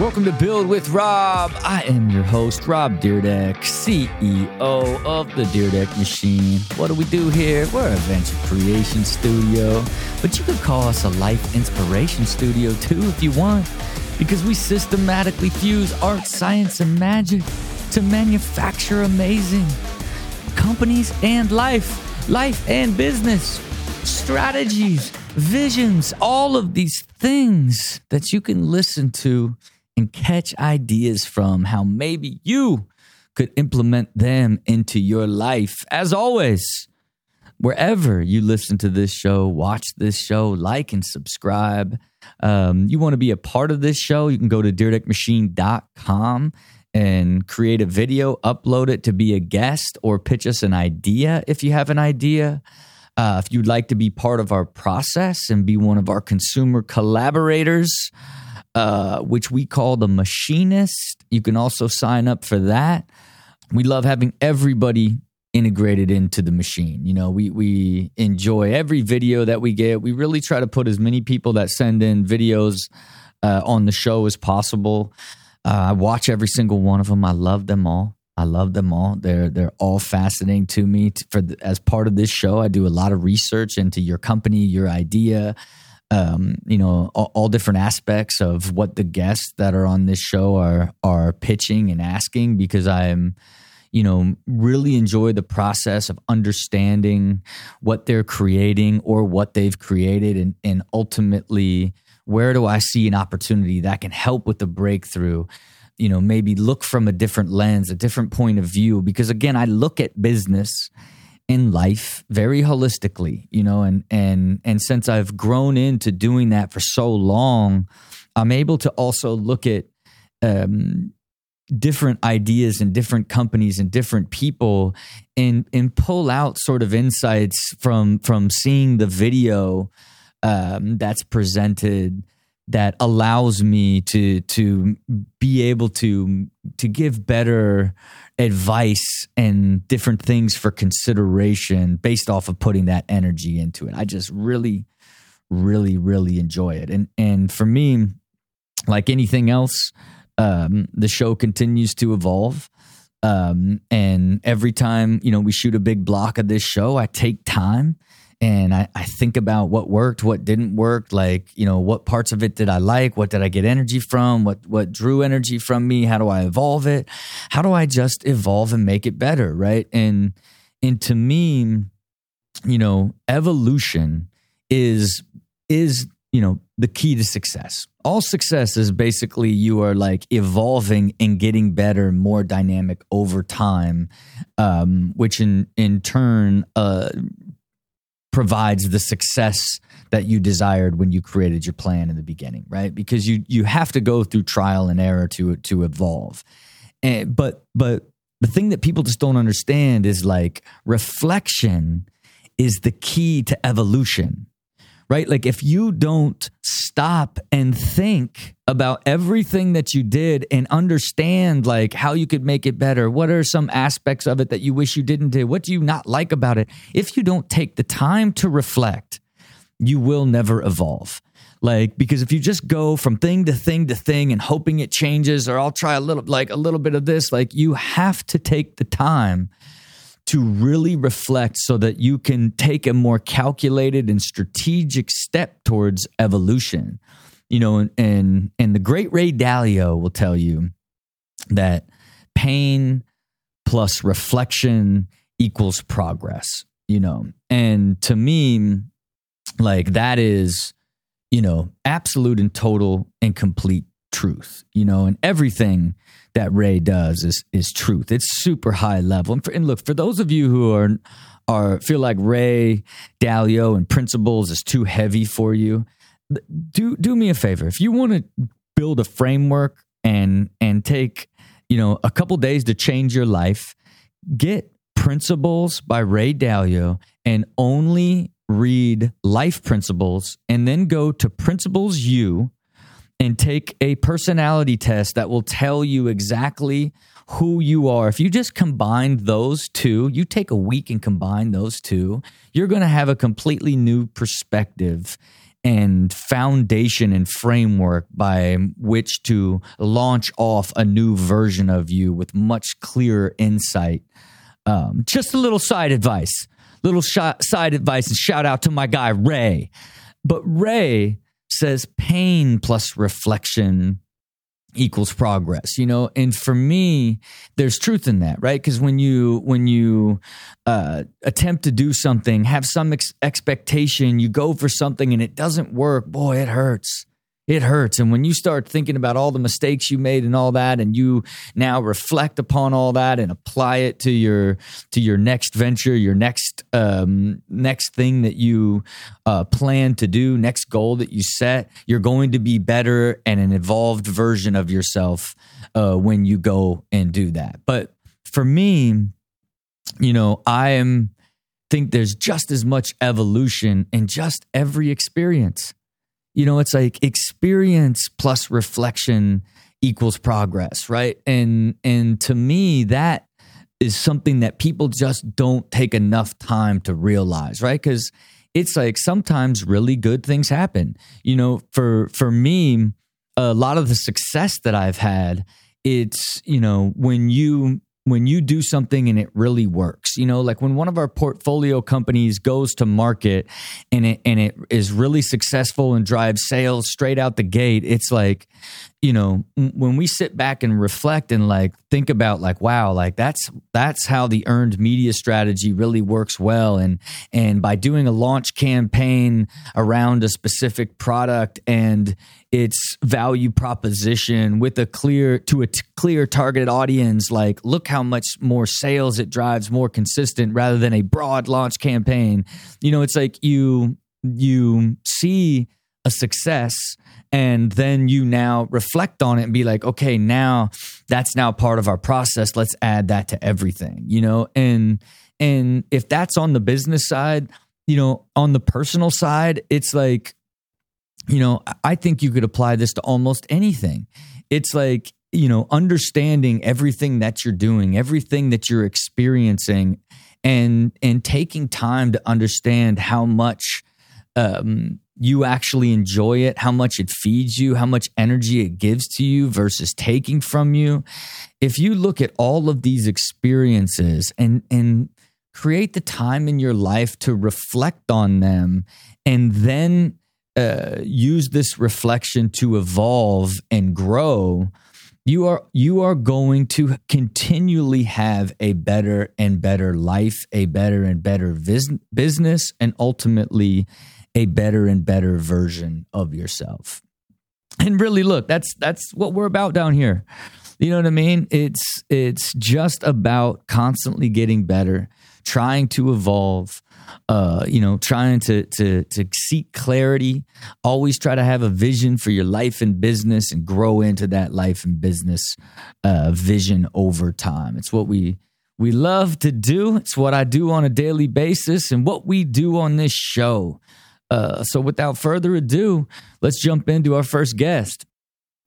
Welcome to Build with Rob. I am your host, Rob Dyrdek, CEO of the Dyrdek Machine. What do we do here? We're a venture creation studio, but you could call us a life inspiration studio too if you want, because we systematically fuse art, science, and magic to manufacture amazing companies and life, life and business, strategies, visions, all of these things that you can listen to and catch ideas from how maybe you could implement them into your life. As always, wherever you listen to this show, watch this show, like and subscribe. Um, you want to be a part of this show, you can go to dyrdekmachine.com and create a video, upload it to be a guest, or pitch us an idea if you have an idea. Uh, if you'd like to be part of our process and be one of our consumer collaborators, uh, which we call the machinist, you can also sign up for that. We love having everybody integrated into the machine. You know, we we enjoy every video that we get. We really try to put as many people that send in videos uh, on the show as possible. Uh, I watch every single one of them. I love them all. I love them all. They're they're all fascinating to me. For the, as part of this show, I do a lot of research into your company, your idea, um, you know, all, all, different aspects of what the guests that are on this show are are pitching and asking because I'm, you know, really enjoy the process of understanding what they're creating or what they've created and and ultimately where do I see an opportunity that can help with the breakthrough? You know maybe look from a different lens a different point of view because again i look at business in life very holistically you know and and and since i've grown into doing that for so long i'm able to also look at um, different ideas and different companies and different people and and pull out sort of insights from from seeing the video um, that's presented that allows me to to be able to to give better advice and different things for consideration based off of putting that energy into it. I just really really really enjoy it. And and for me like anything else um, the show continues to evolve. Um, and every time, you know, we shoot a big block of this show, I take time and I, I think about what worked, what didn't work, like, you know, what parts of it did I like? What did I get energy from? What what drew energy from me? How do I evolve it? How do I just evolve and make it better? Right. And and to me, you know, evolution is is, you know, the key to success. All success is basically you are like evolving and getting better, more dynamic over time, um, which in in turn uh, provides the success that you desired when you created your plan in the beginning, right? Because you you have to go through trial and error to to evolve. And, but but the thing that people just don't understand is like reflection is the key to evolution right? Like if you don't stop and think about everything that you did and understand like how you could make it better, what are some aspects of it that you wish you didn't do? What do you not like about it? If you don't take the time to reflect, you will never evolve. Like because if you just go from thing to thing to thing and hoping it changes or I'll try a little like a little bit of this, like you have to take the time to really reflect so that you can take a more calculated and strategic step towards evolution. You know, and and and the great Ray Dalio will tell you that pain plus reflection equals progress, you know. And to me, like that is, you know, absolute and total and complete truth, you know, and everything that Ray does is is truth. It's super high level. And, for, and look, for those of you who are are feel like Ray Dalio and principles is too heavy for you, do do me a favor. If you want to build a framework and and take you know a couple days to change your life, get Principles by Ray Dalio and only read Life Principles, and then go to Principles U and take a personality test that will tell you exactly who you are. If you just combine those two, you take a week and combine those two, you're going to have a completely new perspective and foundation and framework by which to launch off a new version of you with much clearer insight. Um, just a little side advice, little sh- side advice, and shout out to my guy Ray. But Ray says pain plus reflection equals progress you know? And for me there's truth in that right? Because when you when you uh, attempt to do something have some ex- expectation you go for something and it doesn't work boy it hurts it hurts. And when you start thinking about all the mistakes you made and all that, and you now reflect upon all that and apply it to your to your next venture, your next um, next thing that you uh, plan to do, next goal that you set, you're going to be better and an evolved version of yourself uh, when you go and do that. But for me, you know, I am think there's just as much evolution in just every experience you know, it's like experience plus reflection equals progress, right? And and to me that is something that people just don't take enough time to realize, right? Cuz it's like sometimes really good things happen. You know, for for me, a lot of the success that I've had, it's, you know, when you when you do something and it really works you know like when one of our portfolio companies goes to market and it and it is really successful and drives sales straight out the gate it's like you know when we sit back and reflect and like think about like wow like that's that's how the earned media strategy really works well. And and by doing a launch campaign around a specific product and its value proposition with a clear to a t- clear targeted audience like look how much more sales it drives more consistent rather than a broad launch campaign. You know it's like you you see a success and then you now reflect on it and be like okay now that's now part of our process. Let's add that to everything you know? And and if that's on the business side you know on the personal side it's like you know i think you could apply this to almost anything it's like you know understanding everything that you're doing everything that you're experiencing and and taking time to understand how much um, you actually enjoy it, how much it feeds you, how much energy it gives to you versus taking from you. If you look at all of these experiences and and create the time in your life to reflect on them and then uh, use this reflection to evolve and grow you are you are going to continually have a better and better life a better and better vis- business and ultimately a better and better version of yourself. And really look, that's that's what we're about down here. You know what I mean? It's it's just about constantly getting better, trying to evolve, uh, you know, trying to to to seek clarity, always try to have a vision for your life and business and grow into that life and business uh, vision over time. It's what we we love to do. It's what I do on a daily basis and what we do on this show. Uh, so without further ado, let's jump into our first guest.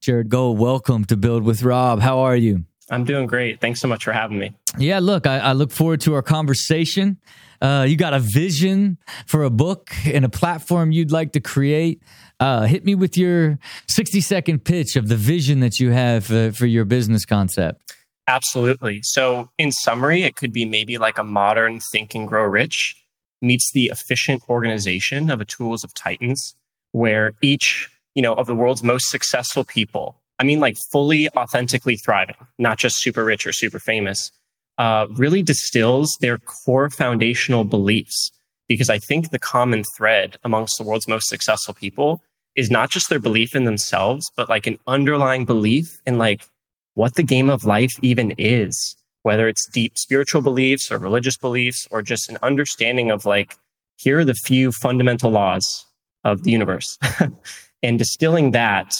Jared Gold, welcome to Build with Rob. How are you? I'm doing great. Thanks so much for having me. Yeah, look, I, I look forward to our conversation. Uh, you got a vision for a book and a platform you'd like to create. Uh, hit me with your 60 second pitch of the vision that you have uh, for your business concept. Absolutely. So, in summary, it could be maybe like a modern think and grow rich meets the efficient organization of a tools of titans where each you know of the world's most successful people i mean like fully authentically thriving not just super rich or super famous uh, really distills their core foundational beliefs because i think the common thread amongst the world's most successful people is not just their belief in themselves but like an underlying belief in like what the game of life even is whether it's deep spiritual beliefs or religious beliefs or just an understanding of like, here are the few fundamental laws of the universe. and distilling that,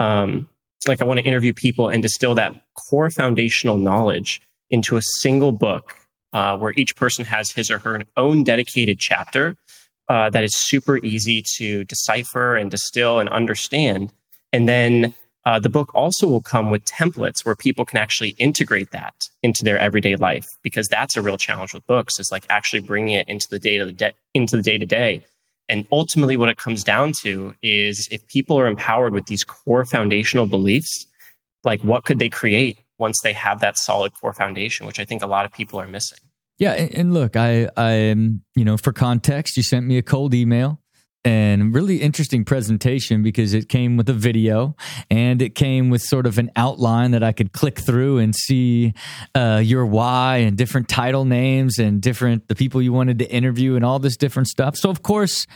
um, like I want to interview people and distill that core foundational knowledge into a single book uh, where each person has his or her own dedicated chapter uh, that is super easy to decipher and distill and understand. And then uh, the book also will come with templates where people can actually integrate that into their everyday life because that's a real challenge with books is like actually bringing it into the day to the day into the day to day And ultimately, what it comes down to is if people are empowered with these core foundational beliefs, like what could they create once they have that solid core foundation, which I think a lot of people are missing. Yeah, and, look, I, I, you know, for context, you sent me a cold email and really interesting presentation because it came with a video and it came with sort of an outline that I could click through and see uh, your why and different title names and different the people you wanted to interview and all this different stuff. So of course,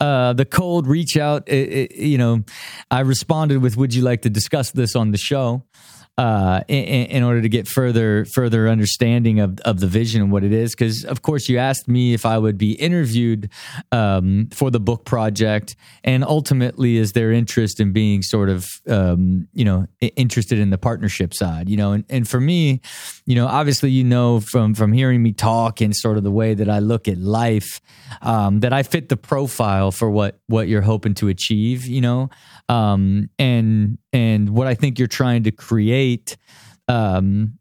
uh, the cold reach out, it, it, you know, I responded with, "Would you like to discuss this on the show?" Uh, in, in, order to get further further understanding of, of the vision and what it is. Because of course, you asked me if I would be interviewed um, for the book project, and ultimately, is their interest in being sort of um, you know interested in the partnership side. You know, and, and for me, you know, obviously, you know from from hearing me talk and sort of the way that I look at life, um, that I fit the profile for what what you're hoping to achieve. You know, um, and and what I think you're trying to create, um,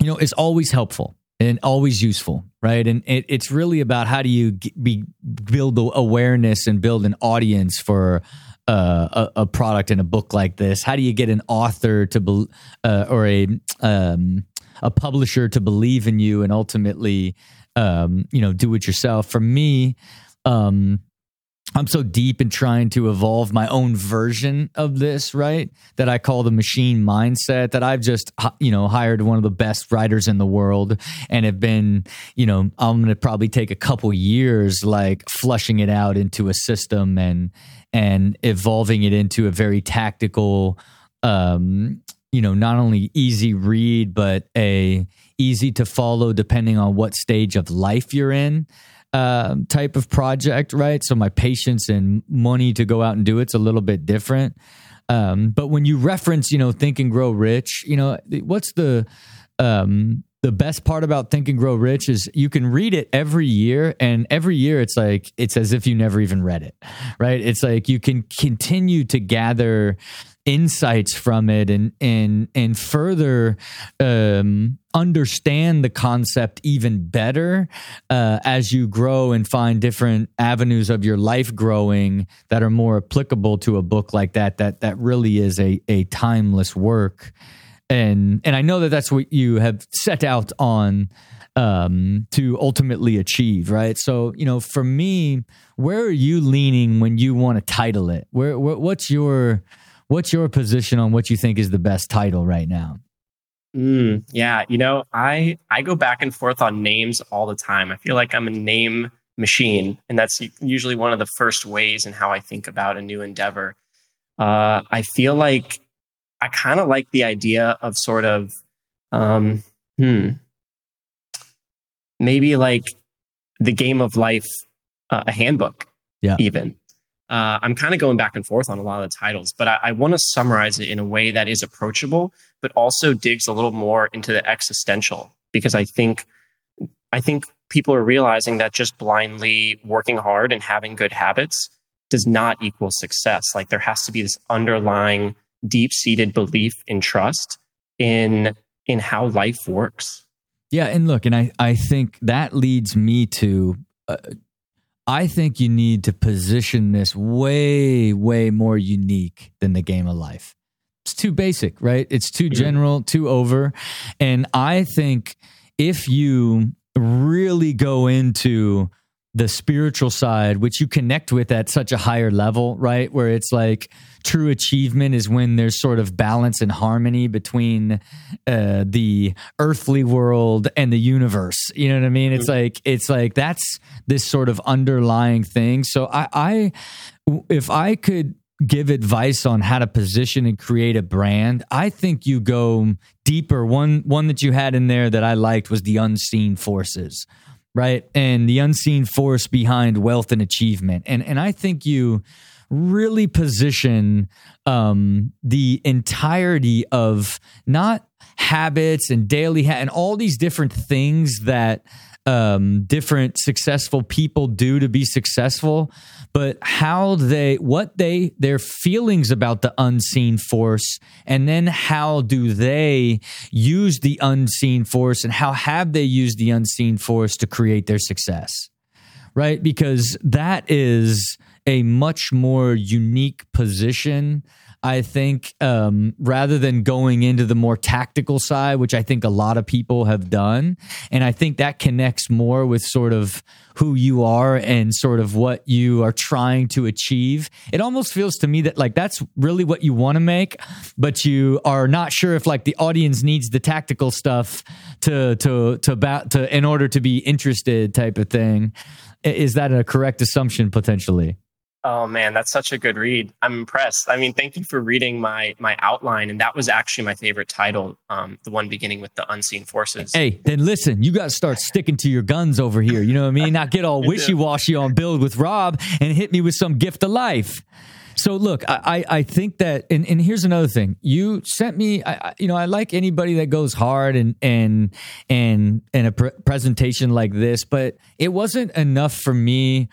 you know, is always helpful and always useful, right? And it, it's really about how do you be, build awareness and build an audience for uh, a, a, product in a book like this. How do you get an author to be, uh, or a um, a publisher to believe in you and ultimately, um, you know, do it yourself? For me, um, I'm so deep in trying to evolve my own version of this, right? That I call the machine mindset that I've just, you know, hired one of the best writers in the world and have been, you know, I'm going to probably take a couple years like flushing it out into a system and, and evolving it into a very tactical, um, you know, not only easy read, but a easy to follow depending on what stage of life you're in um, type of project, right? So my patience and money to go out and do it's a little bit different. Um, but when you reference, you know, Think and Grow Rich, you know, what's the um, the best part about Think and Grow Rich is you can read it every year, and every year it's like it's as if you never even read it, right? It's like you can continue to gather insights from it and and and further um, understand the concept even better uh, as you grow and find different avenues of your life growing that are more applicable to a book like that that that really is a a timeless work and and I know that that's what you have set out on um, to ultimately achieve, right? So, you know, for me, where are you leaning when you want to title it? Where, where what's your What's your position on what you think is the best title right now? Mm, yeah, you know, I I go back and forth on names all the time. I feel like I'm a name machine, and that's usually one of the first ways in how I think about a new endeavor. Uh, I feel like I kind of like the idea of sort of, um, hmm, maybe like the game of life, uh, a handbook, yeah, even uh, I'm kind of going back and forth on a lot of the titles, but I, I want to summarize it in a way that is approachable, but also digs a little more into the existential because I think I think people are realizing that just blindly working hard and having good habits does not equal success. Like there has to be this underlying deep seated belief and trust in in how life works. Yeah, and look, and I I think that leads me to uh, I think you need to position this way, way more unique than the game of life. It's too basic, right? It's too mm-hmm. general, too over. And I think if you really go into the spiritual side, which you connect with at such a higher level, right? Where it's like true achievement is when there's sort of balance and harmony between uh, the earthly world and the universe. You know what I mean? It's mm-hmm. like it's like that's this sort of underlying thing. So I, I if I could give advice on how to position and create a brand, I think you go deeper. One one that you had in there that I liked was the unseen forces right? And the unseen force behind wealth and achievement. And and I think you really position um, the entirety of not habits and daily ha- and all these different things that um, different successful people do to be successful, but how they, what they, their feelings about the unseen force, and then how do they use the unseen force, and how have they used the unseen force to create their success? right? Because that is a much more unique position I think um, rather than going into the more tactical side, which I think a lot of people have done, and I think that connects more with sort of who you are and sort of what you are trying to achieve. It almost feels to me that like that's really what you want to make, but you are not sure if like the audience needs the tactical stuff to to to about to in order to be interested type of thing. Is that a correct assumption potentially? Oh man, that's such a good read. I'm impressed. I mean, thank you for reading my my outline, and that was actually my favorite title, um, the one beginning with the unseen forces. Hey, then listen, you got to start sticking to your guns over here. You know what I mean? Not get all wishy washy on build with Rob and hit me with some gift of life. So look, I, I think that, and, and here's another thing. You sent me, I, you know, I like anybody that goes hard and and and and a pre- presentation like this, but it wasn't enough for me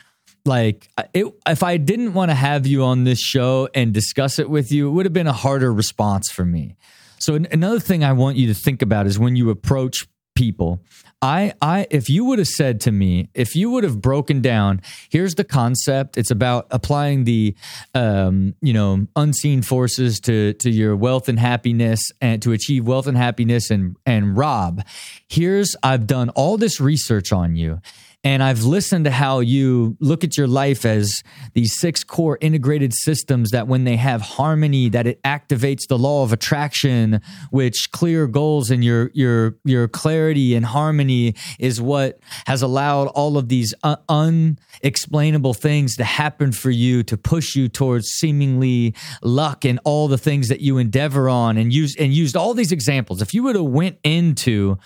like it, if I didn't want to have you on this show and discuss it with you, it would have been a harder response for me. So another thing I want you to think about is when you approach people, I I if you would have said to me, if you would have broken down, here's the concept. It's about applying the um, you know, unseen forces to to your wealth and happiness and to achieve wealth and happiness and and Rob, here's I've done all this research on you and I've listened to how you look at your life as these six core integrated systems that when they have harmony, that it activates the law of attraction, which clear goals and your your your clarity and harmony is what has allowed all of these uh, unexplainable things to happen for you to push you towards seemingly luck and all the things that you endeavor on and use and used all these examples. If you would have went into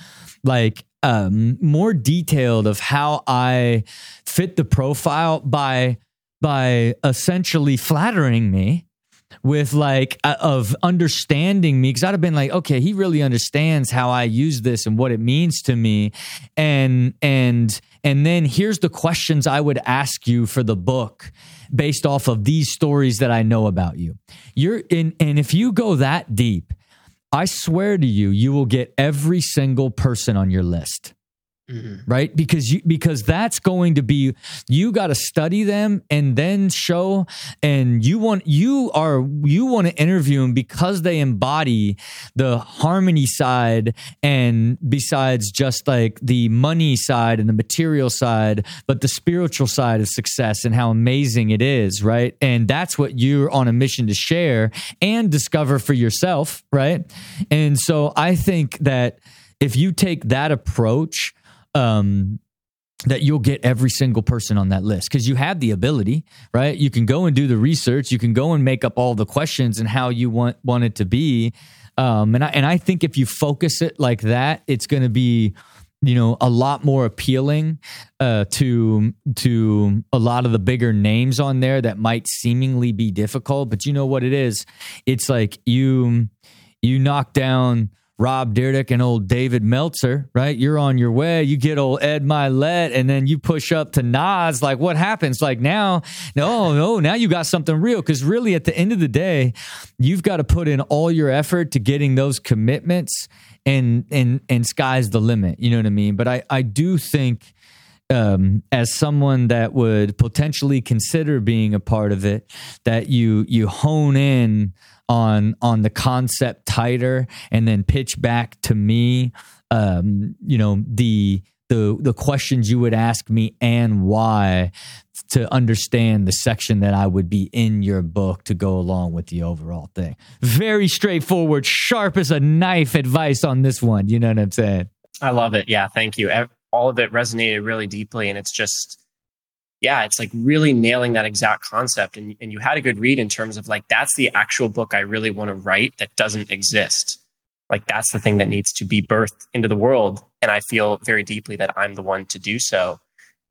like um, more detailed of how I fit the profile by by essentially flattering me with like uh, of understanding me because I'd have been like, okay, he really understands how I use this and what it means to me, and and and then here's the questions I would ask you for the book based off of these stories that I know about you. You're in, and if you go that deep I swear to you, you will get every single person on your list. Mm-hmm. Right? Because you because that's going to be you got to study them and then show and you want you are you want to interview them because they embody the harmony side and besides just like the money side and the material side but the spiritual side of success and how amazing it is, right? And that's what you're on a mission to share and discover for yourself, right? And so I think that if you take that approach um, that you'll get every single person on that list because you have the ability, right? You can go and do the research, you can go and make up all the questions and how you want want it to be. Um, and I and I think if you focus it like that, it's going to be you know a lot more appealing uh, to to a lot of the bigger names on there that might seemingly be difficult but you know what it is it's like you you knock down Rob Dyrdek and old David Meltzer, right? You're on your way. You get old Ed Mylett, and then you push up to Nas. Like, what happens? Like now, no, no, now you got something real. Because really, at the end of the day, you've got to put in all your effort to getting those commitments, and and and sky's the limit. You know what I mean? But I I do think. Um, as someone that would potentially consider being a part of it, that you you hone in on on the concept tighter and then pitch back to me um, you know the the the questions you would ask me and why to understand the section that I would be in your book to go along with the overall thing. Very straightforward, sharp as a knife advice on this one. You know what I'm saying? I love it. Yeah, thank you. All of it resonated really deeply, and it's just yeah, it's like really nailing that exact concept. And, and you had a good read in terms of like, that's the actual book I really want to write that doesn't exist. Like, that's the thing that needs to be birthed into the world. And I feel very deeply that I'm the one to do so.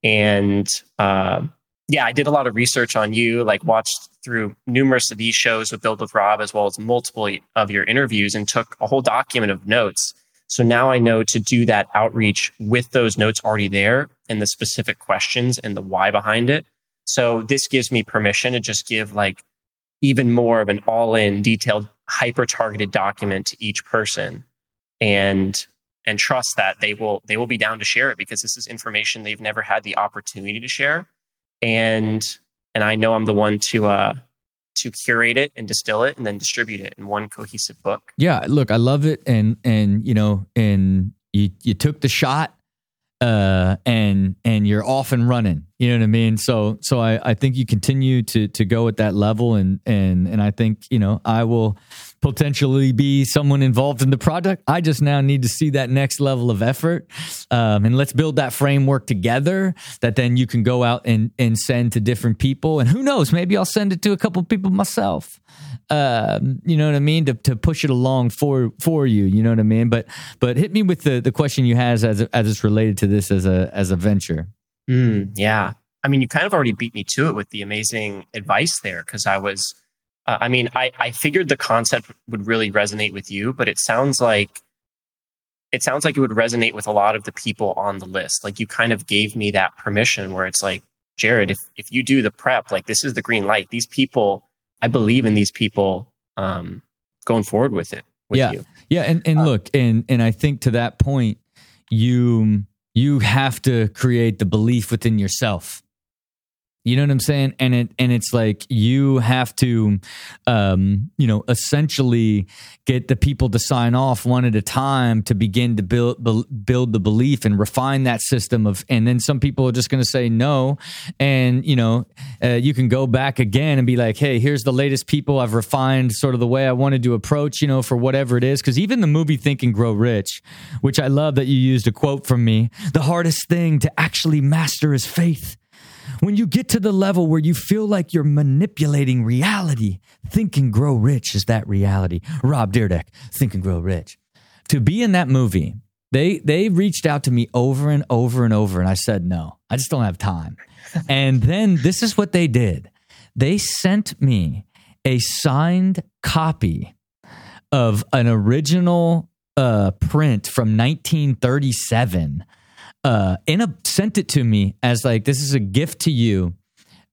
And uh, yeah, I did a lot of research on you, like, watched through numerous of these shows with Build with Rob, as well as multiple of your interviews, and took a whole document of notes so now I know to do that outreach with those notes already there and the specific questions and the why behind it. So this gives me permission to just give like even more of an all in detailed hyper targeted document to each person. And and trust that they will they will be down to share it because this is information they've never had the opportunity to share and and I know I'm the one to uh to curate it and distill it and then distribute it in one cohesive book. Yeah, look, I love it and and you know, and you you took the shot uh and and you're off and running. You know what I mean? So so I I think you continue to to go at that level and and and I think, you know, I will potentially be someone involved in the project. I just now need to see that next level of effort. Um, and let's build that framework together that then you can go out and, and send to different people. And who knows, maybe I'll send it to a couple people myself. Um, you know what I mean? To, to push it along for, for you, you know what I mean? But, but hit me with the, the question you has as, as it's related to this as a, as a venture. Mm, yeah. I mean, you kind of already beat me to it with the amazing advice there because I was, uh, I mean, I, I figured the concept would really resonate with you, but it sounds like it sounds like it would resonate with a lot of the people on the list. Like you kind of gave me that permission where it's like, Jared, if if you do the prep, like this is the green light. These people, I believe in these people um, going forward with it. With yeah, you. yeah, and and uh, look, and and I think to that point, you you have to create the belief within yourself you know what I'm saying? And it and it's like you have to, um, you know, essentially get the people to sign off one at a time to begin to build build the belief and refine that system of. And then some people are just going to say no, and you know, uh, you can go back again and be like, hey, here's the latest people I've refined, sort of the way I wanted to approach, you know, for whatever it is. Because even the movie Think and Grow Rich, which I love that you used a quote from me, the hardest thing to actually master is faith. When you get to the level where you feel like you're manipulating reality, think and grow rich is that reality. Rob Dyrdek, think and grow rich. To be in that movie, they they reached out to me over and over and over, and I said no. I just don't have time. and then this is what they did. They sent me a signed copy of an original uh, print from 1937 uh, a sent it to me as like this is a gift to you.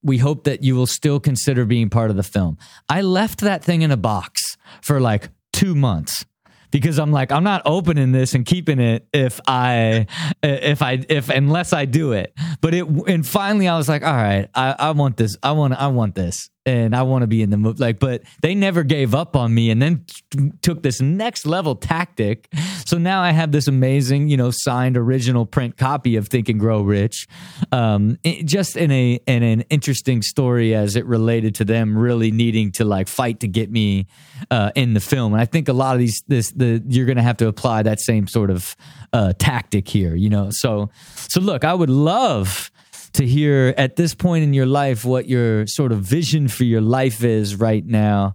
We hope that you will still consider being part of the film. I left that thing in a box for like two months because I'm like I'm not opening this and keeping it if I if I if unless I do it. But it and finally I was like, all right, I, I want this. I want I want this and I want to be in the movie. Like, but they never gave up on me and then t- took this next level tactic. So now I have this amazing, you know, signed original print copy of Think and Grow Rich. Um, it, just in a in an interesting story as it related to them really needing to like fight to get me uh, in the film. And I think a lot of these this the you're going to have to apply that same sort of uh, tactic here, you know. So so look, I would love to hear at this point in your life what your sort of vision for your life is right now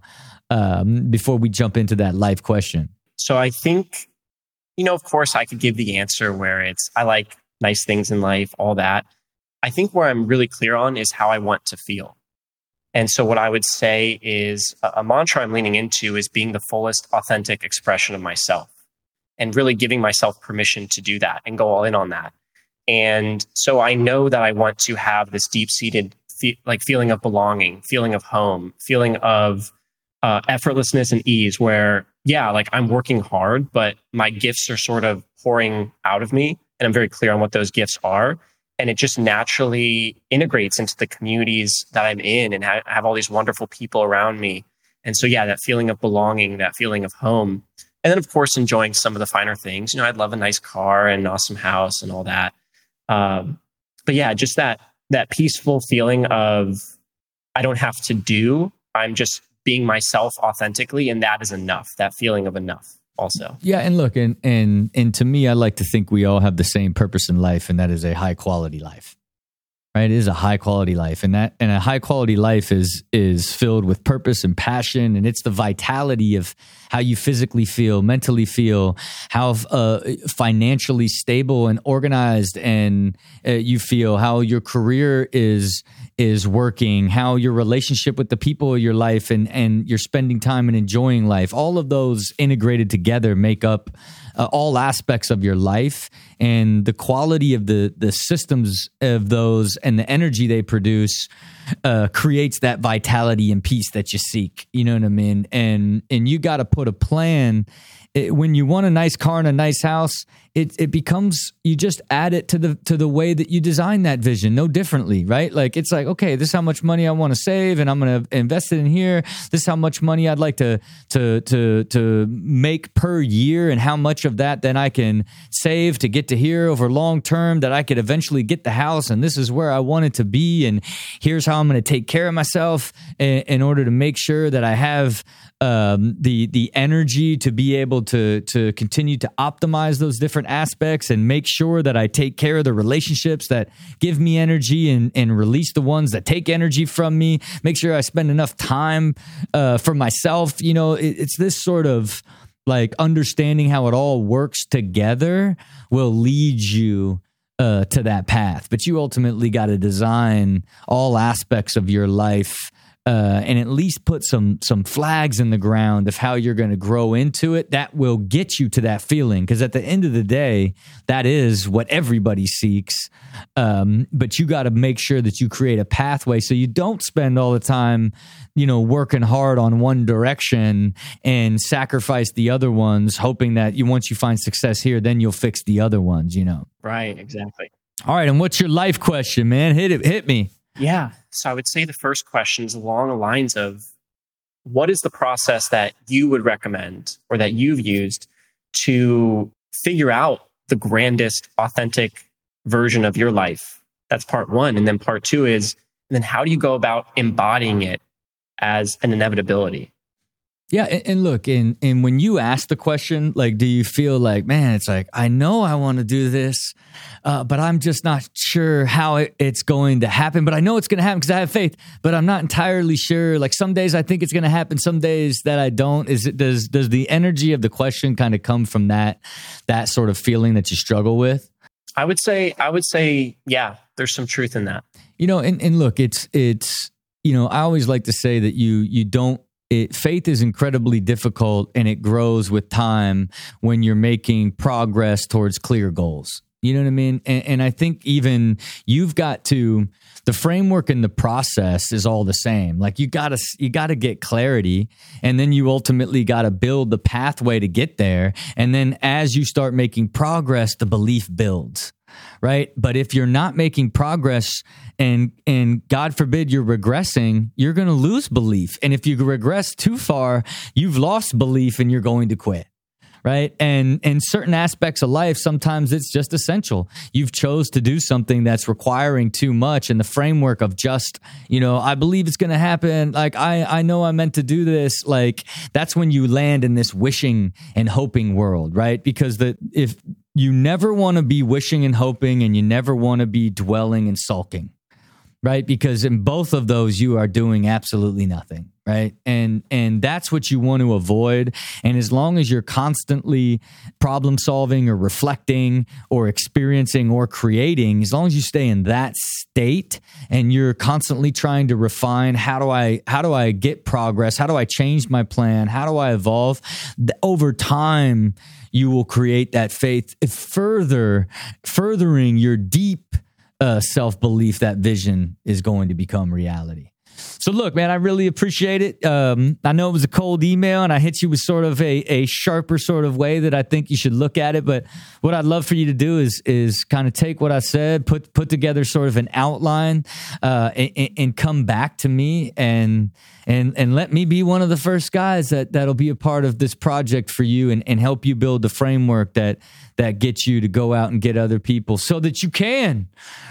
um, before we jump into that life question. So I think, you know, of course, I could give the answer where it's I like nice things in life, all that. I think where I'm really clear on is how I want to feel. And so, what I would say is a, a mantra I'm leaning into is being the fullest authentic expression of myself and really giving myself permission to do that and go all in on that. And so I know that I want to have this deep seated fe- like feeling of belonging, feeling of home, feeling of uh, effortlessness and ease where, yeah, like I'm working hard, but my gifts are sort of pouring out of me. And I'm very clear on what those gifts are. And it just naturally integrates into the communities that I'm in and ha- have all these wonderful people around me. And so, yeah, that feeling of belonging, that feeling of home. And then, of course, enjoying some of the finer things. You know, I'd love a nice car and an awesome house and all that. Um, but yeah, just that that peaceful feeling of I don't have to do. I'm just being myself authentically, and that is enough. That feeling of enough also. Yeah, and look, and and and to me, I like to think we all have the same purpose in life, and that is a high quality life right? It is a high quality life, and that and a high quality life is is filled with purpose and passion, and it's the vitality of how you physically feel, mentally feel, how uh, financially stable and organized and uh, you feel, how your career is is working, how your relationship with the people of your life and and you're spending time and enjoying life. All of those integrated together make up uh, all aspects of your life and the quality of the the systems of those and the energy they produce uh, creates that vitality and peace that you seek. You know what I mean? And and you got to put a plan. It, when you want a nice car and a nice house, it it becomes you just add it to the to the way that you design that vision no differently right? Like it's like okay this is how much money i want to save and i'm going to invest it in here. This is how much money i'd like to to to to make per year and how much of that then i can save to get to here over long term that i could eventually get the house and this is where i want it to be and here's how i'm going to take care of myself in, in order to make sure that i have um, the the energy to be able to to continue to optimize those different aspects and make sure that I take care of the relationships that give me energy and and release the ones that take energy from me. Make sure I spend enough time uh, for myself. You know, it, it's this sort of like understanding how it all works together will lead you uh, to that path. But you ultimately got to design all aspects of your life uh, and at least put some some flags in the ground of how you're going to grow into it that will get you to that feeling. Because at the end of the day that is what everybody seeks. Um, but you got to make sure that you create a pathway so you don't spend all the time you know working hard on one direction and sacrifice the other ones hoping that you once you find success here then you'll fix the other ones you know? Right exactly. All right and what's your life question man? Hit it hit me yeah. So I would say the first question is along the lines of what is the process that you would recommend or that you've used to figure out the grandest, authentic version of your life? That's part one. And then part two is, then how do you go about embodying it as an inevitability? Yeah, and, and, look, and and when you ask the question, like, do you feel like, man, it's like I know I want to do this, uh, but I'm just not sure how it, it's going to happen. But I know it's going to happen because I have faith, but I'm not entirely sure. Like some days I think it's going to happen, some days that I don't. Is it does does the energy of the question kind of come from that that sort of feeling that you struggle with? I would say, I would say, yeah, there's some truth in that. You know, and and look, it's it's you know, I always like to say that you you don't it, faith is incredibly difficult and it grows with time when you're making progress towards clear goals. You know what I mean? And, and, I think even you've got to the framework and the process is all the same. Like you gotta you gotta get clarity, and then you ultimately gotta build the pathway to get there. And then as you start making progress, the belief builds right? But if you're not making progress and and God forbid you're regressing, you're going to lose belief. And if you regress too far, you've lost belief and you're going to quit. Right. And in certain aspects of life, sometimes it's just essential. You've chose to do something that's requiring too much in the framework of just, you know, I believe it's gonna happen. Like I I know I'm meant to do this. Like that's when you land in this wishing and hoping world, right? Because the if you never want to be wishing and hoping and you never want to be dwelling and sulking right? Because in both of those you are doing absolutely nothing right? And and that's what you want to avoid. And as long as you're constantly problem solving or reflecting or experiencing or creating as long as you stay in that state and you're constantly trying to refine how do i how do i get progress? How do i change my plan? How do i evolve? Over time you will create that faith further furthering your deep uh, self belief that vision is going to become reality. So look, man, I really appreciate it. Um, I know it was a cold email, and I hit you with sort of a, a sharper sort of way that I think you should look at it. But what I'd love for you to do is is kind of take what I said, put put together sort of an outline, uh, and, and come back to me and and and let me be one of the first guys that that'll be a part of this project for you and, and help you build the framework that that gets you to go out and get other people so that you can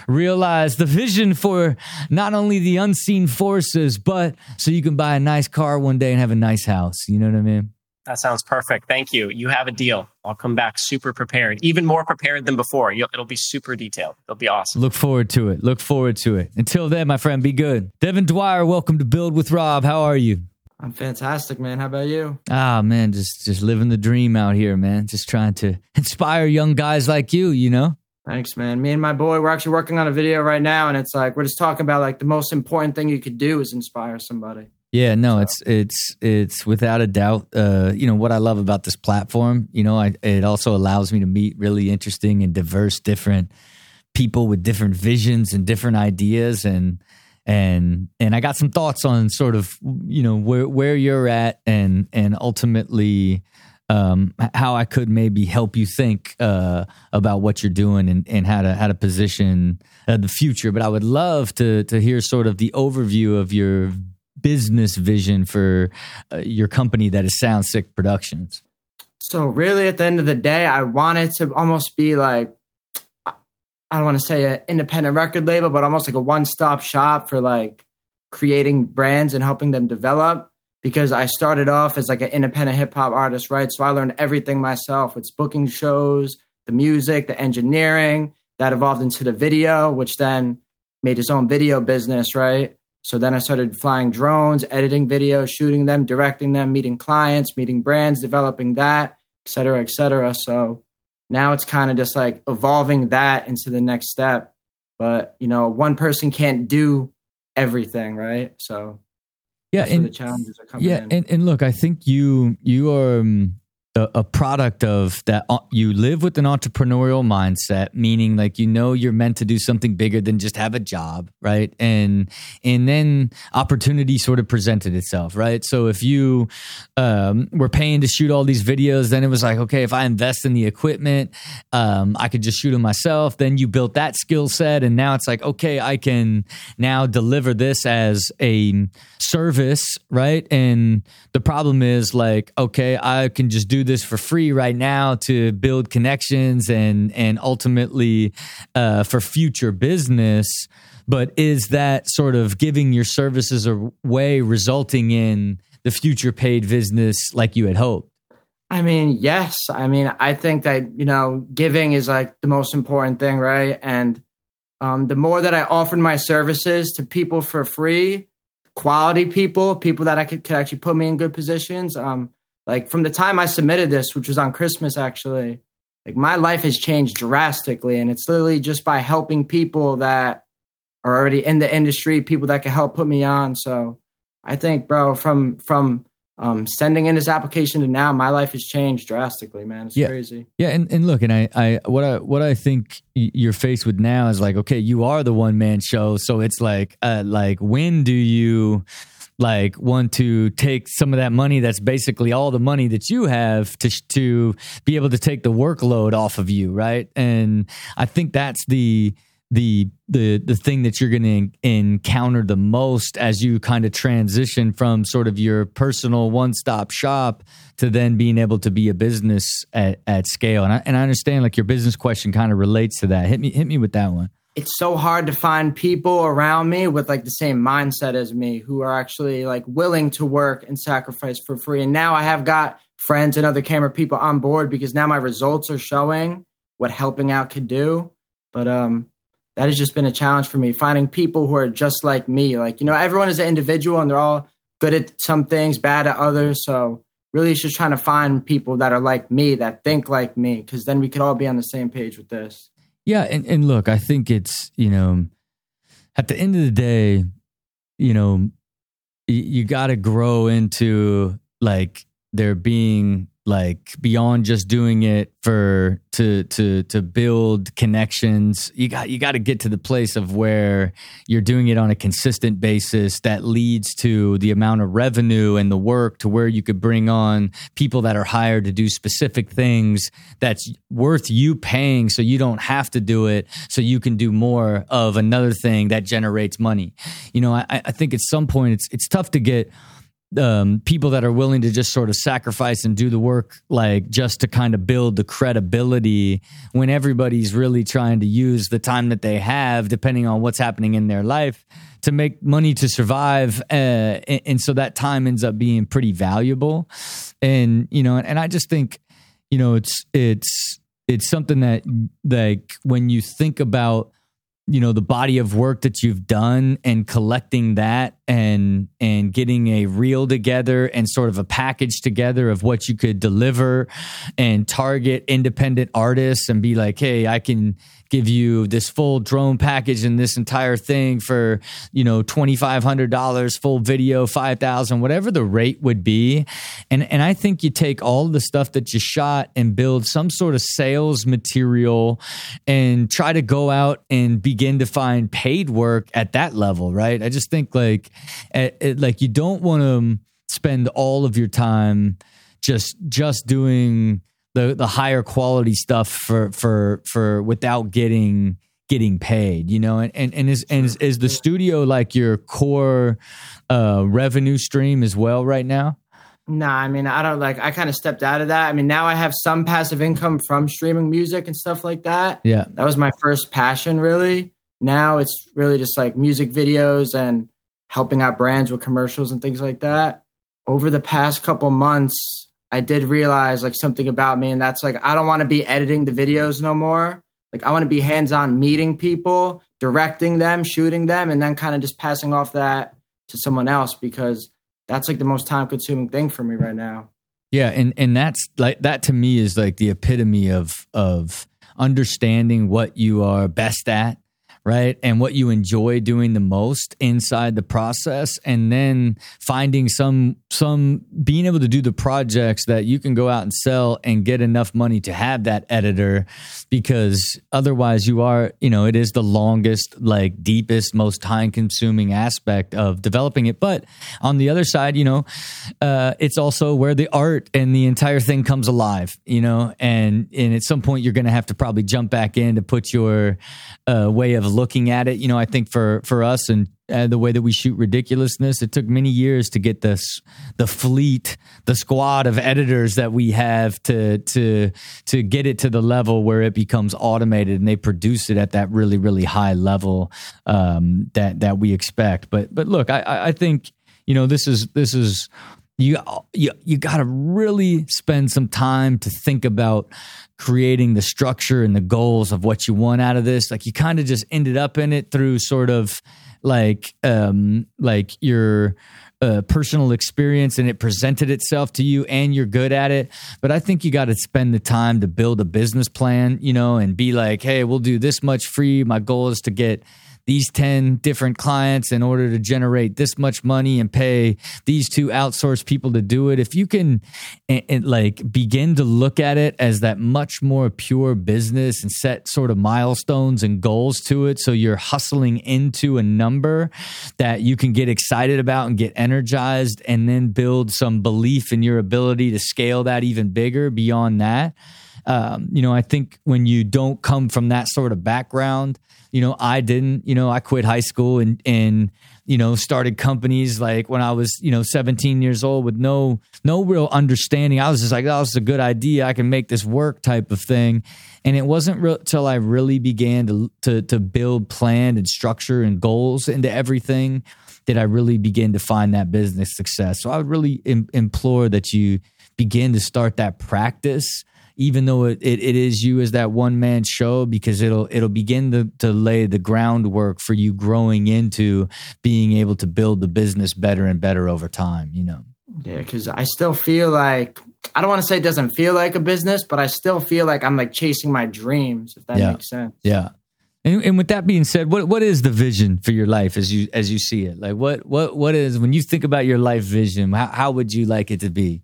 realize the vision for not only the unseen forces, but so you can buy a nice car one day and have a nice house. You know what I mean? That sounds perfect. Thank you. You have a deal. I'll come back super prepared, even more prepared than before. You'll, it'll be super detailed. It'll be awesome. Look forward to it. Look forward to it. Until then, my friend, be good. Devin Dwyer, welcome to Build with Rob. How are you? I'm fantastic, man. How about you? Ah, man, just just living the dream out here, man. Just trying to inspire young guys like you, you know. Thanks, man. Me and my boy, we're actually working on a video right now, and it's like we're just talking about like the most important thing you could do is inspire somebody. Yeah, no, so. it's it's it's without a doubt. Uh, you know what I love about this platform. You know, I, it also allows me to meet really interesting and diverse, different people with different visions and different ideas, and and and I got some thoughts on sort of you know where where you're at and and ultimately um, how I could maybe help you think uh, about what you're doing and, and how to how to position uh, the future. But I would love to to hear sort of the overview of your business vision for uh, your company that is Sound Sick Productions. So really, at the end of the day, I wanted to almost be like I don't want to say an independent record label, but almost like a one stop shop for like creating brands and helping them develop. Because I started off as like an independent hip hop artist, right? So I learned everything myself. It's booking shows, the music, the engineering that evolved into the video, which then made his own video business, right? So then I started flying drones, editing videos, shooting them, directing them, meeting clients, meeting brands, developing that, et cetera, et cetera. So now it's kind of just like evolving that into the next step. But you know, one person can't do everything, right? So yeah, and the challenges are coming. Yeah, in. and and look, I think you you are. Um, a, a product of that uh, you live with an entrepreneurial mindset meaning like you know you're meant to do something bigger than just have a job right? And and then opportunity sort of presented itself right? So if you um, were paying to shoot all these videos then it was like okay if i invest in the equipment um, i could just shoot them myself. Then you built that skill set and now it's like okay i can now deliver this as a service right? And the problem is like okay i can just do this for free right now to build connections and and ultimately uh, for future business. But is that sort of giving your services away resulting in the future paid business like you had hoped? I mean, yes. I mean, I think that, you know, giving is like the most important thing, right? And um, the more that I offered my services to people for free, quality people, people that I could, could actually put me in good positions, um, like from the time I submitted this, which was on Christmas actually, like my life has changed drastically. And it's literally just by helping people that are already in the industry, people that can help put me on. So I think, bro, from from um, sending in this application to now, my life has changed drastically, man. It's yeah. crazy. Yeah, and, and look, and I, I, what I, what I think you're faced with now is like, okay, you are the one man show, so it's like, uh, like when do you? Like want to take some of that money that's basically all the money that you have to to be able to take the workload off of you right? And i think that's the the the the thing that you're going to encounter the most as you kind of transition from sort of your personal one-stop shop to then being able to be a business at, at scale. And I, and I understand like your business question kind of relates to that. Hit me hit me with that one it's so hard to find people around me with like the same mindset as me who are actually like willing to work and sacrifice for free. And now I have got friends and other camera people on board because now my results are showing what helping out can do. But um that has just been a challenge for me finding people who are just like me. Like, you know, everyone is an individual and they're all good at some things, bad at others. So really it's just trying to find people that are like me, that think like me, because then we could all be on the same page with this. Yeah, and, and look, I think it's you know, at the end of the day, you know, you, you got to grow into like there being like beyond just doing it for to to to build connections you got you got to get to the place of where you're doing it on a consistent basis that leads to the amount of revenue and the work to where you could bring on people that are hired to do specific things that's worth you paying so you don't have to do it so you can do more of another thing that generates money. You know i, I think at some point it's it's tough to get um, people that are willing to just sort of sacrifice and do the work, like just to kind of build the credibility when everybody's really trying to use the time that they have, depending on what's happening in their life, to make money to survive. Uh, and, and, so that time ends up being pretty valuable. And, you know, and, and I just think, you know, it's, it's, it's something that like when you think about you know the body of work that you've done and collecting that and and getting a reel together and sort of a package together of what you could deliver and target independent artists and be like hey i can give you this full drone package and this entire thing for, you know, $2,500, full video, 5,000, whatever the rate would be. And, and I think you take all the stuff that you shot and build some sort of sales material and try to go out and begin to find paid work at that level, right? I just think like, eh, eh, like you don't want to spend all of your time just just doing the the higher quality stuff for for for without getting getting paid you know and and, and is and is, is the studio like your core uh revenue stream as well right now Nah, I mean, I don't like, I kind of stepped out of that. I mean, now I have some passive income from streaming music and stuff like that. Yeah. That was my first passion, really. Now it's really just like music videos and helping out brands with commercials and things like that. Over the past couple months, I did realize like something about me, and that's like I don't want to be editing the videos no more. Like I want to be hands on meeting people, directing them, shooting them, and then kind of just passing off that to someone else because that's like the most time consuming thing for me right now. Yeah, and and that's like that to me is like the epitome of of understanding what you are best at right? And what you enjoy doing the most inside the process and then finding some some being able to do the projects that you can go out and sell and get enough money to have that editor because otherwise you are, you know, it is the longest, like deepest, most time consuming aspect of developing it. But on the other side, you know, uh, it's also where the art and the entire thing comes alive, you know, and and at some point you're going to have to probably jump back in to put your uh, way of looking at it. You know, I think for for us and uh, the way that we shoot ridiculousness, it took many years to get this the fleet, the squad of editors that we have to to to get it to the level where it becomes automated and they produce it at that really really high level um, that that we expect. But but look, I I think you know this is this is you you you got to really spend some time to think about creating the structure and the goals of what you want out of this. Like you kind of just ended up in it through sort of like um like your uh, personal experience and it presented itself to you and you're good at it. But i think you got to spend the time to build a business plan you know and be like hey we'll do this much free. My goal is to get these 10 different clients in order to generate this much money and pay these two outsourced people to do it. If you can and, and like begin to look at it as that much more pure business and set sort of milestones and goals to it so you're hustling into a number that you can get excited about and get energized and then build some belief in your ability to scale that even bigger beyond that. Um, you know i think when you don't come from that sort of background you know, I didn't, you know, I quit high school and, and, you know, started companies like when I was, you know, 17 years old with no, no real understanding. I was just like, oh, this is a good idea. I can make this work type of thing. And it wasn't real till I really began to, to, to build plan and structure and goals into everything that I really began to find that business success. So I would really Im- implore that you begin to start that practice even though it, it, it is you as that one man show because it'll it'll begin to, to lay the groundwork for you growing into being able to build the business better and better over time you know yeah because i still feel like i don't want to say it doesn't feel like a business but i still feel like i'm like chasing my dreams if that yeah. makes sense yeah and, and with that being said, what what is the vision for your life as you as you see it? Like what what what is when you think about your life vision? How, how would you like it to be?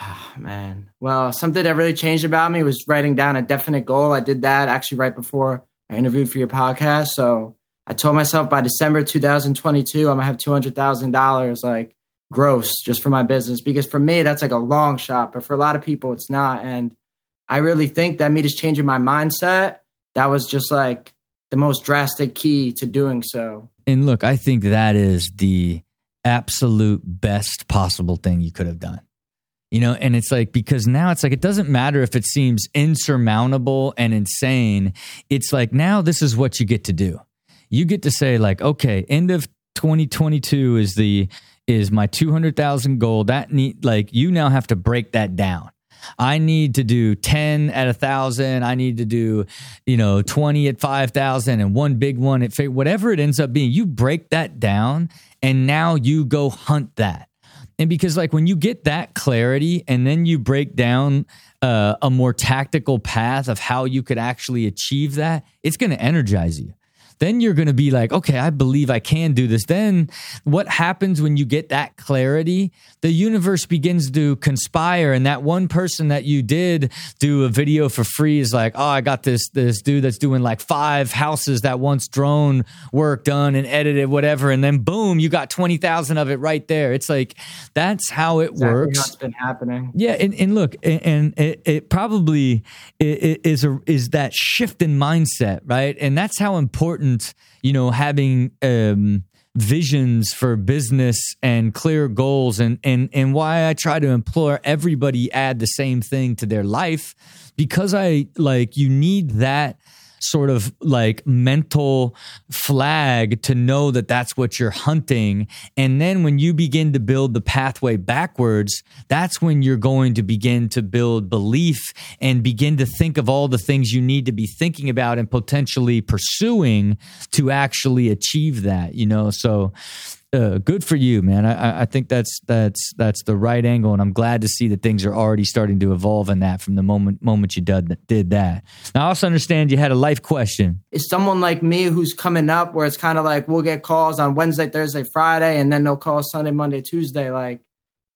Oh, man. Well, something that really changed about me was writing down a definite goal. I did that actually right before I interviewed for your podcast. So I told myself by December 2022, I'm gonna have $200,000 like gross just for my business. Because for me, that's like a long shot, but for a lot of people, it's not. And I really think that me just changing my mindset, that was just like the most drastic key to doing so. And look, I think that is the absolute best possible thing you could have done you know and it's like because now it's like it doesn't matter if it seems insurmountable and insane. It's like now this is what you get to do. You get to say like okay end of 2022 is the is my 200,000 goal. That need like you now have to break that down. I need to do 10 at a thousand. I need to do, you know, 20 at 5,000 and one big one at whatever it ends up being. You break that down and now you go hunt that And because, like, when you get that clarity and then you break down uh, a more tactical path of how you could actually achieve that, it's going to energize you then you're going to be like, okay, I believe I can do this. Then what happens when you get that clarity? The universe begins to conspire, and that one person that you did do a video for free is like, oh, I got this this dude that's doing like five houses that once drone work done and edited, whatever, and then boom, you got twenty thousand of it right there. It's like that's how it exactly works. What's been happening? Yeah, and, and look, and, and it, it, probably is a is that shift in mindset, right? And that's how important important, you know, having um, visions for business and clear goals and and and why I try to implore everybody add the same thing to their life because I like you need that sort of like mental flag to know that that's what you're hunting. And then when you begin to build the pathway backwards, that's when you're going to begin to build belief and begin to think of all the things you need to be thinking about and potentially pursuing to actually achieve that, you know? So, uh, good for you, man. I, I think that's that's that's the right angle, and I'm glad to see that things are already starting to evolve in that from the moment moment you did did that. Now, I also understand you had a life question. Is someone like me who's coming up, where it's kind of like we'll get calls on Wednesday, Thursday, Friday, and then they'll call Sunday, Monday, Tuesday. Like,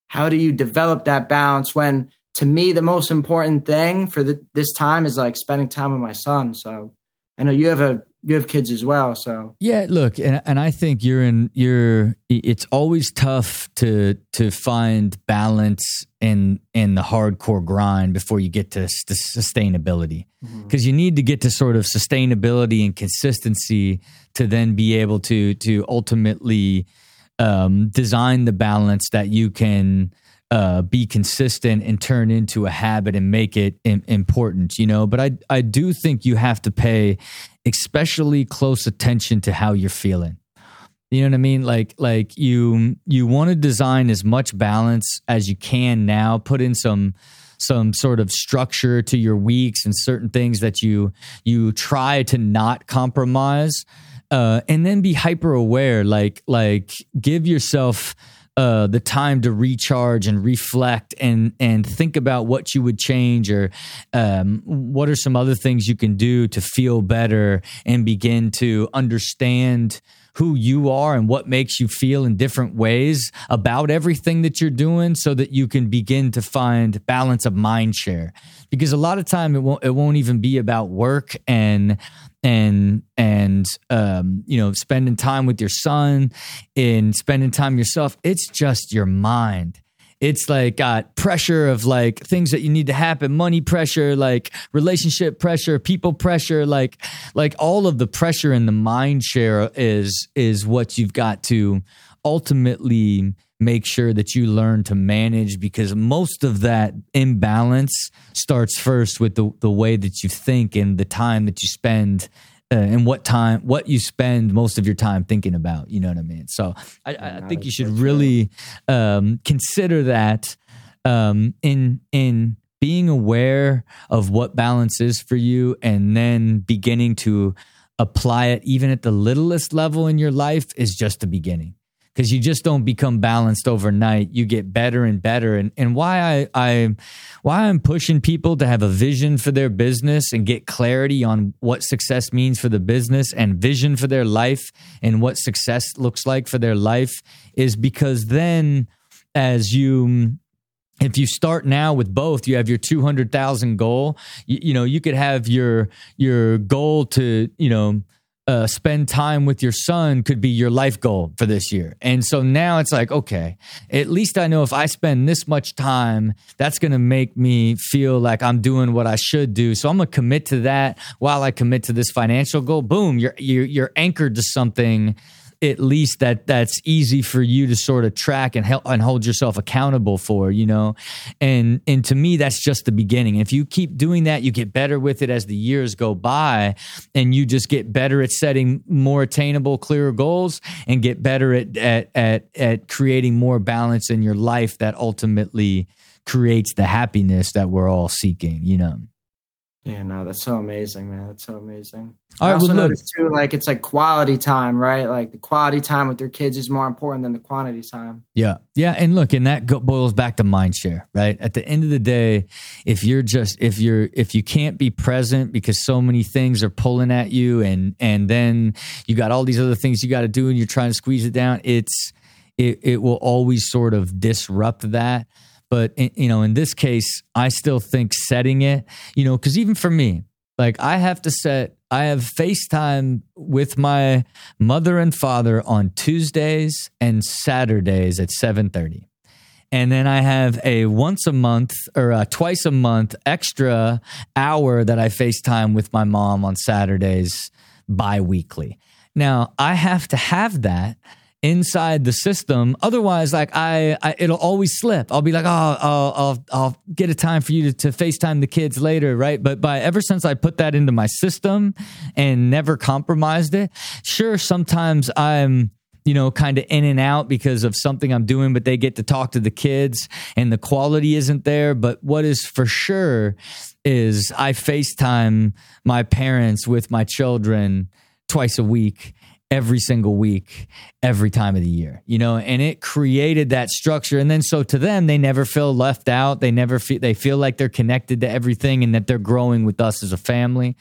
how do you develop that balance? When to me, the most important thing for the, this time is like spending time with my son. So, I know you have a you have kids as well so yeah look and, and i think you're in you're it's always tough to to find balance in in the hardcore grind before you get to st- sustainability because mm-hmm. you need to get to sort of sustainability and consistency to then be able to to ultimately um, design the balance that you can uh, be consistent and turn into a habit and make it in, important, you know. But I I do think you have to pay especially close attention to how you're feeling. You know what I mean? Like like you you want to design as much balance as you can now. Put in some some sort of structure to your weeks and certain things that you you try to not compromise. Uh, and then be hyper aware. Like like give yourself uh, the time to recharge and reflect and and think about what you would change or um, what are some other things you can do to feel better and begin to understand who you are and what makes you feel in different ways about everything that you're doing so that you can begin to find balance of mind share. Because a lot of time it won't it won't even be about work and and and um, you know spending time with your son and spending time yourself it's just your mind. It's like got pressure of like things that you need to happen money pressure like relationship pressure people pressure like like all of the pressure in the mind share is is what you've got to ultimately make sure that you learn to manage because most of that imbalance starts first with the, the way that you think and the time that you spend uh, and what time what you spend most of your time thinking about you know what i mean? So i, I think you should really um, consider that um, in in being aware of what balance is for you and then beginning to apply it even at the littlest level in your life is just the beginning because you just don't become balanced overnight. You get better and better. And and why I I why I'm pushing people to have a vision for their business and get clarity on what success means for the business and vision for their life and what success looks like for their life is because then as you if you start now with both you have your 200,000 goal you, you know you could have your your goal to you know uh, spend time with your son could be your life goal for this year. And so now it's like, okay, at least I know if I spend this much time, that's going to make me feel like I'm doing what I should do. So I'm going to commit to that while I commit to this financial goal. Boom, you're, you're, you're anchored to something at least that that's easy for you to sort of track and help and hold yourself accountable for you know? And and to me that's just the beginning. If you keep doing that you get better with it as the years go by and you just get better at setting more attainable clearer goals and get better at at at, at creating more balance in your life that ultimately creates the happiness that we're all seeking you know Yeah, no, that's so amazing, man. That's so amazing. All I right, also well, noticed too, like it's like quality time, right? Like the quality time with your kids is more important than the quantity time. Yeah. Yeah. And look, and that go- boils back to mind share, right? At the end of the day, if you're just, if you're, if you can't be present because so many things are pulling at you and, and then you got all these other things you got to do and you're trying to squeeze it down, it's, it, it will always sort of disrupt that. But, in- you know, in this case, I still think setting it, you know, because even for me, like I have to set, I have FaceTime with my mother and father on Tuesdays and Saturdays at 7:30. And then I have a once a month or a twice a month extra hour that I FaceTime with my mom on Saturdays bi-weekly. Now, I have to have that inside the system. Otherwise like I, I it'll always slip. I'll be like oh I'll, I'll i'll get a time for you to, to facetime the kids later right? But by ever since i put that into my system and never compromised it sure sometimes i'm you know, kind of in and out because of something I'm doing, but they get to talk to the kids and the quality isn't there. But what is for sure is I FaceTime my parents with my children twice a week, every single week, every time of the year, you know, and it created that structure. And then so to them, they never feel left out. They never feel, they feel like they're connected to everything and that they're growing with us as a family.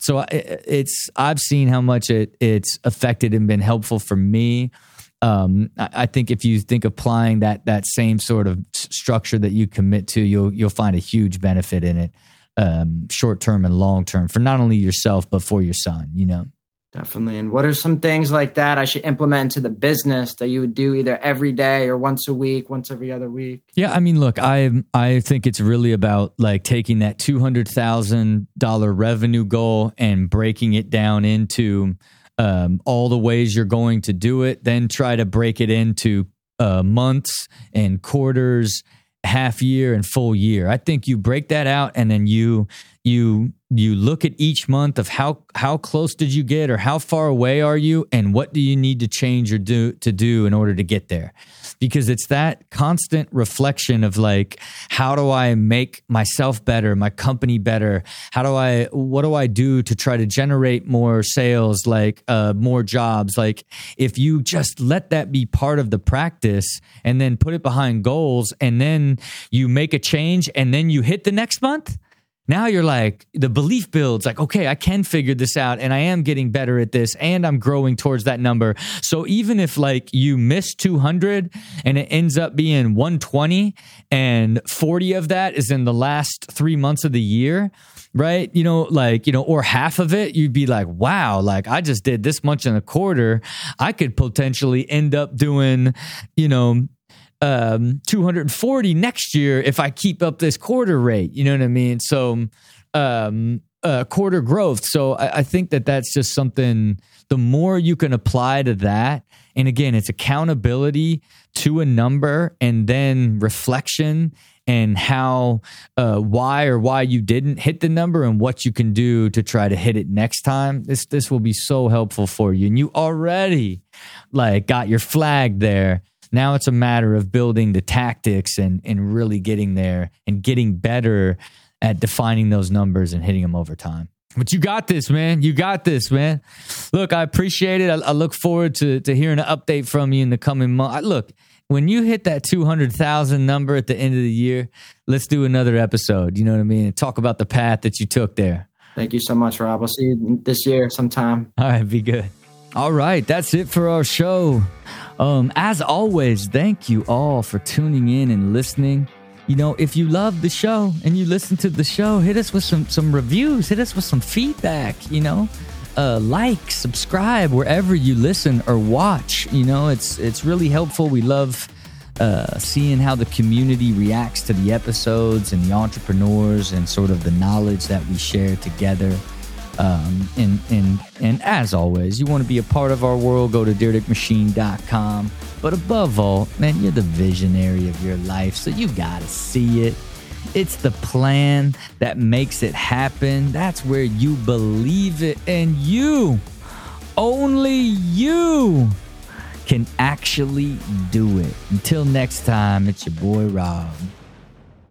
So it's, I've seen how much it, it's affected and been helpful for me. Um, I, think if you think applying that, that same sort of structure that you commit to, you'll, you'll find a huge benefit in it. Um, short term and long term for not only yourself, but for your son, you know? Definitely. And what are some things like that I should implement into the business that you would do either every day or once a week, once every other week? Yeah, I mean, look, I I think it's really about like taking that two hundred thousand dollar revenue goal and breaking it down into um, all the ways you're going to do it. Then try to break it into uh, months and quarters, half year and full year. I think you break that out and then you you you look at each month of how how close did you get or how far away are you and what do you need to change or do to do in order to get there? Because it's that constant reflection of like how do i make myself better my company better? How do i what do i do to try to generate more sales like uh, more jobs? Like if you just let that be part of the practice and then put it behind goals and then you make a change and then you hit the next month now you're like the belief builds like okay i can figure this out and i am getting better at this and i'm growing towards that number. So even if like you miss 200 and it ends up being 120 and 40 of that is in the last three months of the year right? You know like you know or half of it you'd be like wow like i just did this much in a quarter. I could potentially end up doing you know um 240 next year if I keep up this quarter rate. You know what I mean? So um uh quarter growth. So I, I think that that's just something the more you can apply to that, and again, it's accountability to a number and then reflection and how uh, why or why you didn't hit the number and what you can do to try to hit it next time. This this will be so helpful for you. And you already like got your flag there. Now it's a matter of building the tactics and and really getting there and getting better at defining those numbers and hitting them over time. But you got this, man. You got this, man. Look, I appreciate it. I, I look forward to to hearing an update from you in the coming month. Look, when you hit that 200,000 number at the end of the year, let's do another episode. You know what I mean? And talk about the path that you took there. Thank you so much, Rob. I'll see you this year sometime. All right, be good. All right, that's it for our show. Um, as always, thank you all for tuning in and listening. You know, if you love the show and you listen to the show, hit us with some some reviews, hit us with some feedback. You know, uh, like, subscribe wherever you listen or watch. You know, it's it's really helpful. We love uh, seeing how the community reacts to the episodes and the entrepreneurs and sort of the knowledge that we share together. Um, and, and, and as always, you want to be a part of our world, go to dyrdekmachine.com. But above all, man, you're the visionary of your life, so you got to see it. It's the plan that makes it happen. That's where you believe it. And you, only you, can actually do it. Until next time, it's your boy Rob.